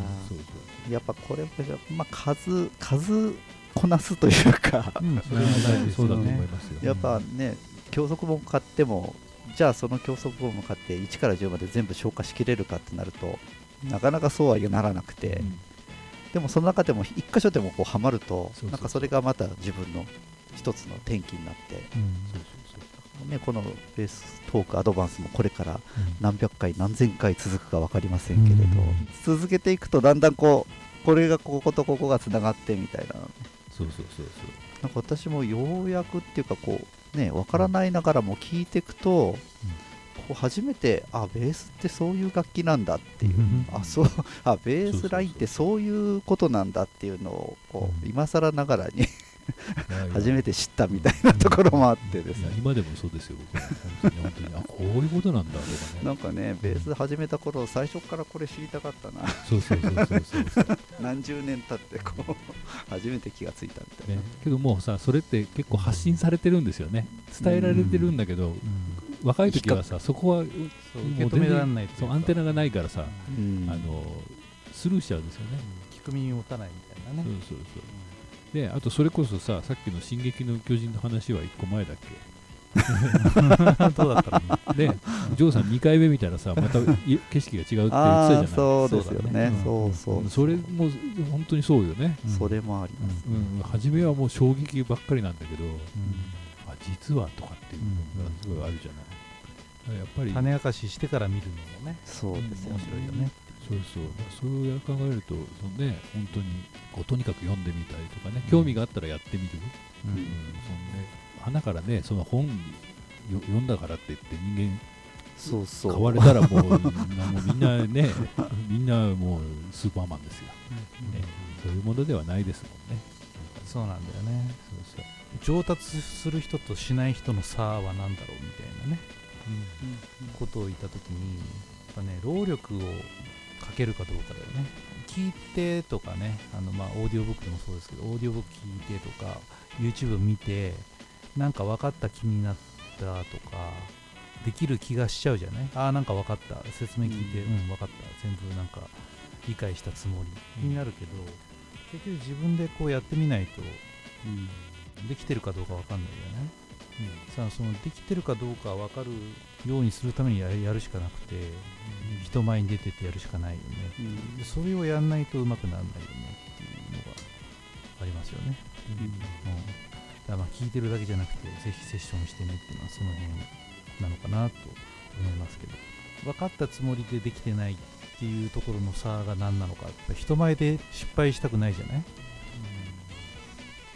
らやっぱこれも、まあ、数数こなすというか。
うん。
それも大事そうだと思い
ね。
ますよ
やっぱね教則本買ってもじゃあその教則本も買って1から10まで全部消化しきれるかってなるとなかなかそうはならなくて、
うん。
でもその中でも一箇所でもこうハマるとなんかそれがまた自分の一つの転機になって、ね、このベーストークアドバンスもこれから
うん。
何百回何千回続くか分かりませんけれど、
うん。
続けていくとだんだんこうこれがこことここがつながってみたいな
そうそうそう
なんか私もようやくっていうかこうね分からないながらも聞いていくと、こう初めてあベースってそういう楽器なんだっていう、
うん。
あそう。あベースラインってそういうことなんだっていうのをこう
うん。
今更ながらに
そう
初めて知ったみたいなところもあってですね。
今でもそうですよ本当にあこういうことなんだとかね。
なんかねベース始めた頃最初からこれ知りたかったな。
そうそうそうそうそう [laughs]
何十年経ってこう初めて気がついたみたいな、
ね、けどもうさそれって結構発信されてるんですよね。伝えられてるんだけど、若い時はさそこは
受け止められない
そうアンテナがないからさ、
うん。
あのスルーしちゃうんですよね、
聞く耳持たないみたいなね。
そうそうそうであとそれこそささっきの「進撃の巨人」の話は1個前だっ [laughs]
どうだったの？
けでジョーさん2回目見たらさまたい景色が違うって言ってたじ
あ
ゃない？
あそうですよね。
そう
そうそ
れも本当にそうよね、
うん。
それもあります、
うん。初めはもう衝撃ばっかりなんだけど、あ実はとかっていうのがすごいあるじゃない、やっぱり
種明かししてから見るのもね
そうですよね。
面白いよね
そうそう。そうや考えるとそのね本当にこうとにかく読んでみたりとかね興味があったらやってみる、
うん。
うん。そのね。花からねその本よ読んだからって言って人
そうそう。
間変われたらもうもうみんなね [laughs] みんなもうスーパーマンですよ、ね、そういうものではないですもんね。
そうなんだよね。
そうそう。
上達する人としない人の差は何だろうみたいなね。ことを言った時にやっぱね労力をかけるかどうかだよね。聞いてとかね。あのまあオーディオブックでもそうですけどオーディオブック聞いてとか YouTube 見てなんか分かった気になったとかできる気がしちゃうじゃない？ああなんか分かった。説明聞いて
う
うん、分かった。全部なんか理解したつもりになるけど、結局自分でこうやってみないとできてるかどうか分かんないよね、さあそのできてるかどうか分かるようにするためにやるしかなくて、人前に出てってやるしかないよね、
うん。
でそれをやんないとうまくならないよねっていうのがありますよね、うん。だからまあ聞いてるだけじゃなくてぜひセッションしてねっていうのはその辺なのかなと思いますけど。分かったつもりでできてないっていうところの差が何なのか。やっぱ人前で失敗したくないじゃない？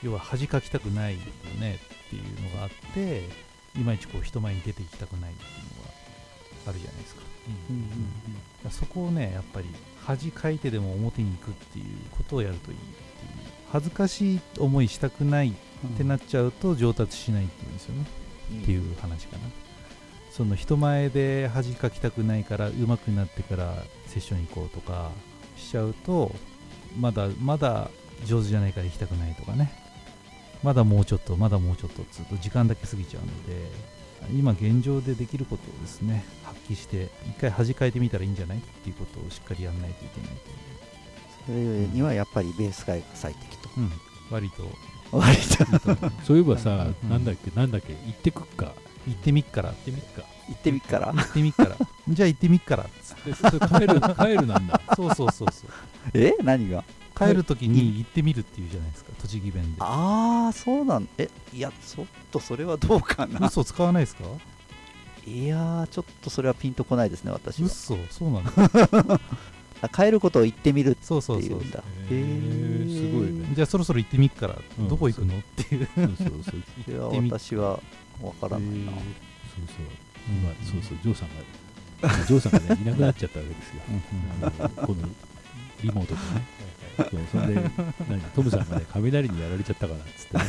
要は恥かきたくないよねっていうのがあっていまいちこう人前に出ていきたくないっていうのがあるじゃないですか。
うんうん
だからそこをねやっぱり恥かいてでも表に行くっていうことをやるといいっていう恥ずかしい思いしたくないっってなっちゃうと上達しないっていうんですよね、っていう話かな。その人前で恥かきたくないから上手くなってからセッション行こうとかしちゃうとまだまだ上手じゃないから行きたくないとかねまだもうちょっとまだもうちょっとずっと時間だけ過ぎちゃうので今現状でできることをですね発揮して一回恥かいてみたらいいんじゃない？っていうことをしっかりやらないといけない
それにはやっぱりベースが最適と
うん。割と。
割と。
そういえばさ、
うん
なんだっけ？なんだっけ？行ってくっか。
行ってみっから。
行ってみっか。
行ってみっから？
行ってみっから。[laughs] じゃあ行ってみっからっつって。
帰る帰るなんだ。
そうそうそうそう。
え？何が？
帰るときに行ってみるっていうじゃないですか栃木弁で。
ああそうなんえいやちょっとそれはどうかな。
嘘使わないですか？
いやーちょっとそれはピンとこないですね私は。
嘘そうなんだ [laughs]
あ帰ることを言ってみるって
そうそうそう
いう。んだ
へーすごいね。
じゃあそろそろ行ってみっから、
うん。
どこ行くの？っていう。
そうそうそう。
私はわからないな。
そうそう。今そうそうジョーさんがジョーさんがねいなくなっちゃったわけですよ。あのこのリモートでねそうそれで何トムさんがね雷にやられちゃったからっつってね。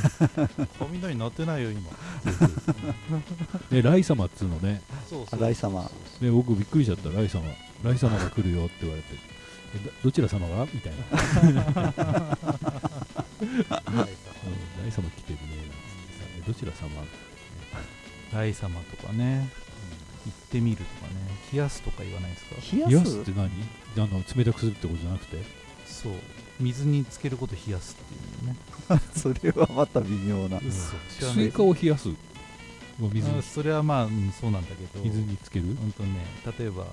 雷鳴ってないよ今
そうそうそうでライ様っつうのね。
そう
あライ様。
で僕びっくりしちゃった。ライ様。ライ様が来るよって言われて。えどどちら様が？みたいな。うん。ライ様来てるねなんつってさ。えどちら様？
ライ様とかね。行ってみるとかね。冷やすとか言わないですか？
冷やす？
冷やすって何？あの冷たくするってことじゃなくて？
そう。水につけること冷やすっていうね。[laughs]
それはまた微妙な。
嘘。知らない。
スイカを冷やす？もう水に。
あそれはまあ、うんそうなんだけど。
水につける？
本当ね例えば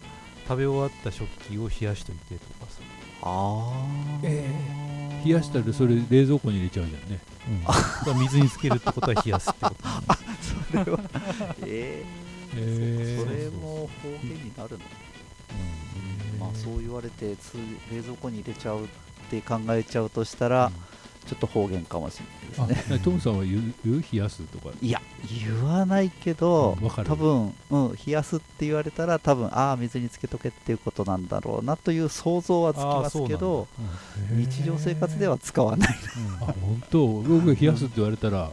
食べ終わった食器を冷やしといてとかさ、
ああ
え冷やしたらそれ冷蔵庫に入れちゃうじゃんね。
うん、[laughs] 水につけるってことは冷やすってこと。だね
それはえ
へ
ー、それも方言になるの？まあそう言われてつ冷蔵庫に入れちゃうって考えちゃうとしたら、ちょっと方言かもしれ
あ
ないですね。
トムさんは言う言う冷やすとか？
いや言わないけど、
うんわかる。
多分、うん、冷やすって言われたら多分ああ水につけとけっていうことなんだろうなという想像はつきますけど日常生活では使わない。
あ本当？僕が冷やすって言われたら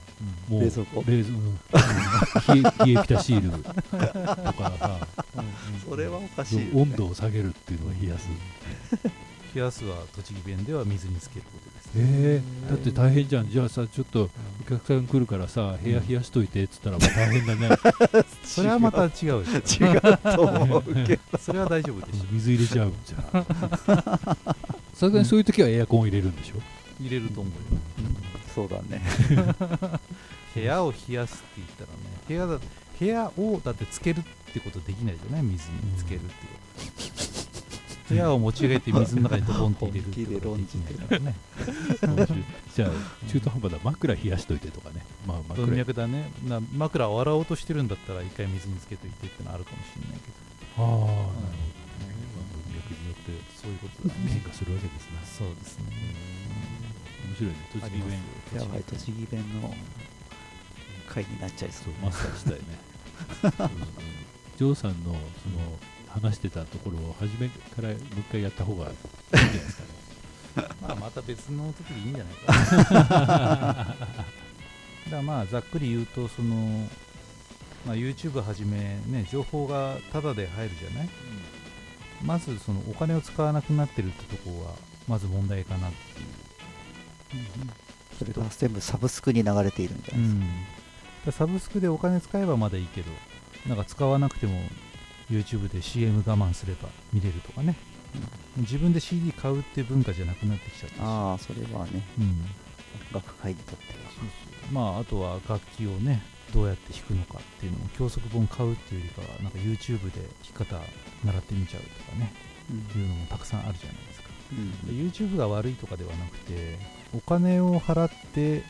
もう
冷蔵庫。
冷蔵うん。冷え冷えピタシールとかさ。
それはおかしい。よね、
温度を下げるっていうのが冷やす
冷やすは栃木弁では水につけることです。ね
えー、だって大変じゃん。じゃあさちょっとお客さん来るからさ部屋冷やしといてっつったらもう大変だね。[laughs]
それはまた違うでしょ。[laughs]
違うと思うけど。[laughs]
それは大丈夫でしょ。
水入れちゃうじゃん。さすがにそういう時はエアコン入れるんでしょ？
入れると思うよ。
そうだね。
部屋を冷やすって言ったらね。部屋だ部屋をだってつけるってことできないじゃない？水につけるってこと部屋を持ち上げて水の中にドボンって入れるってことはできないからね。
じゃあ中途半端だ枕冷やしといてとかね。まあ枕
文脈だねな枕を洗おうとしてるんだったら一回水につけといてってのはあるかもしれないけど。
ああなるほど。ね、まあ、文脈によって
そういうことだね。
変化するわけですね
そうですね。
面白いね。栃木弁。
やばい栃木弁。の回になっちゃいそ
そううマスターしたいね。[laughs] うんジョーさんのその話してたところを初めからもう一回やった方がいいんじゃないですかね。[laughs]
まあまた別の時でいいんじゃないかな。[laughs] だからまあざっくり言うとその、まあ、YouTube はじめね情報がタダで入るじゃない、まずそのお金を使わなくなってるってとこがまず問題かなっていう。
それが全部サブスクに流れているんじゃないです。か、
うん、サブスクでお金使えばまだいいけどなんか使わなくても YouTube で CM 我慢すれば見れるとかね、自分で CD 買うっていう文化じゃなくなってきちゃったし。
ああそれはね。
うん、
音楽界にとっては。
そうそう。まああとは楽器をねどうやって弾くのかっていうのも教則本買うっていうよりかはなんか YouTube で弾き方習ってみちゃうとかね。っていうのもたくさんあるじゃないですか。
うん。
で YouTube が悪いとかではなくてお金を払って例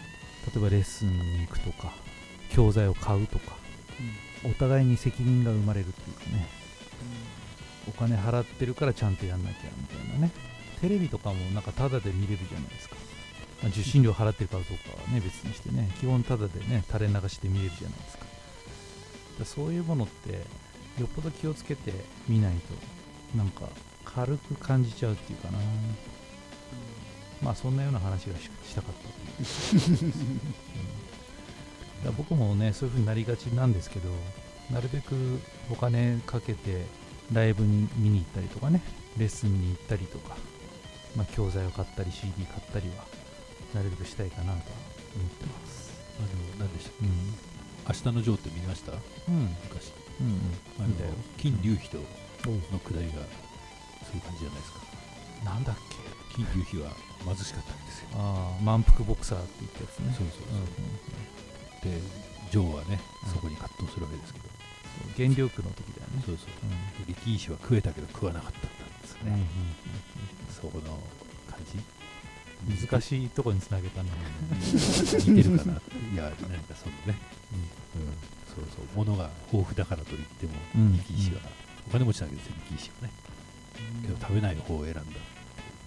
えばレッスンに行くとか教材を買うとかお互いに責任が生まれるっていうかね。お金払ってるからちゃんとやんなきゃみたいなね。テレビとかもなんかタダで見れるじゃないですか、まあ受信料払ってるかどうかはね別にしてね。基本タダでね垂れ流して見れるじゃないですか。だからそういうものってよっぽど気をつけて見ないとなんか軽く感じちゃうっていうかな。まあそんなような話がししたかったという、う [laughs] んら僕もねそういう風になりがちなんですけどなるべくお金かけてライブに見に行ったりとかねレッスンに行ったりとか、まあ、教材を買ったり CD 買ったりはなるべくしたいかなとは思ってます。
あの何でしたっ
うん。
け明日のジョーって見ました？
うん。
昔。
うん
あの
見たよ。
金龍飛とのくだりがそういう感じじゃないですか。
なんだっけ？
金龍飛は貧しかったんですよ。
ああ満腹ボクサーって言ったやつね。
そうそう
うん
でジョーはね
うん。
そこに葛藤するわけですけど、
原力の時だよね。
そうそう
う。ん。
力石は食えたけど食わなかったんです
うん
ね、そこの感じ。
難しいとこにつなげたね
似てるかな。[laughs] いやなんかそのね、うん。そうそう。物が豊富だからといっても
うん。
力石は、お金持ちなんですよ力石はね。けど食べない方を選んだ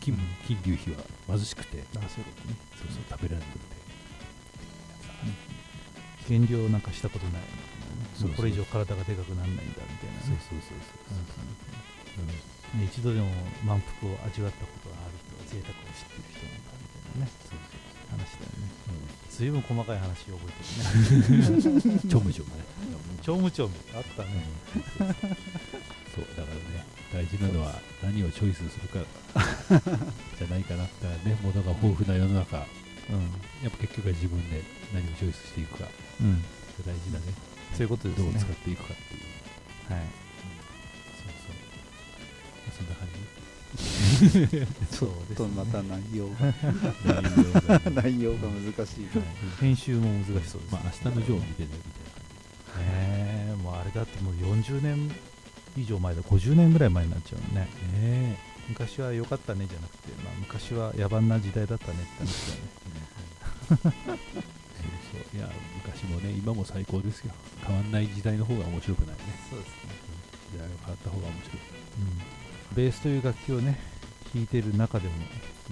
金
うん。
金龍飛は貧しくて。
あそういうことね。
そうそう食べられなくて
減量なんかしたことない
そうそう。
これ以上体がでかくならないんだみたいなね。
そうそうそうそう、うん
ね一度でも満腹を味わったことがある人は贅沢を知っている人なんだみたいなね
そう
話だよね
う
随分細かい話を覚えてるね
ん、ちょむちょむね
ちょむちょむあったね
そうだからね大事なのは何をチョイスするかじゃないかなだからね物が豊富な世の中やっぱ結局は自分で何をチョイスしていくか
うん。
大事だね。
そういうことですね。
どう使っていくかっていう。
はい。
そうそう。まあそんな感じ。[laughs]
そうですね。
とまた内容が。
内容が
難しい。
編集も難しそうですね。
まあ明日のジョーを見てね。みたい。な感
ねえもうあれだってもう40年以上前だ。50年ぐらい前になっちゃうね。
じね
昔は良かったねじゃなくて、まあ、昔は野蛮な時代だったねって話だよね。[laughs]
そうそう。いや昔もね今も最高ですよ。変わんない時代の方が面白くないね。
そうですね、
時代が変わった方が面白い。
うん、ベースという楽器をね弾いてる中でも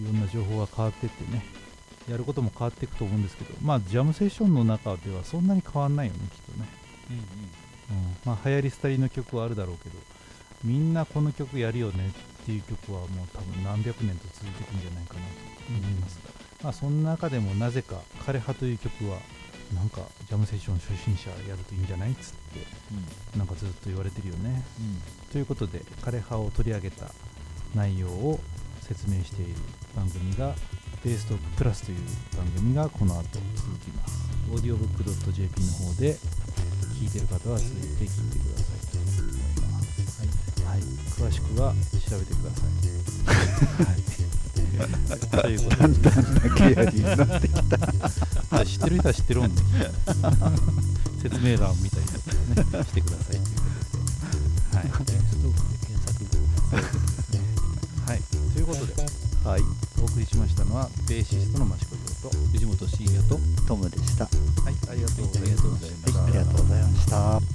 いろんな情報が変わってってねやることも変わっていくと思うんですけどまあジャムセッションの中ではそんなに変わんないよねきっとね、うん、まあ流行り廃りの曲はあるだろうけどみんなこの曲やるよねっていう曲はもう多分何百年と続いていくんじゃないかなと思いますが、まあその中でもなぜか「枯葉」という曲はなんかジャムセッション初心者やるといいんじゃないっつってなんかずっと言われてるよね。ということで枯葉を取り上げた内容を説明している番組がベーストークプラスという番組がこの後続きます。オーディオブックドット JP の方で聞いてる方は続いて聞いてくださいと思います、はい。詳しくは調べてください、はい、ということで
だけやりになってきた
知ってる人は知ってるもんね説明欄みたいなのねしてくださいということではいはい、ということで
はい
お送りしましたのはベーシストの益子亮と
藤本慎也と
トムでした
はい
ありがとうございました
はいありがとうございました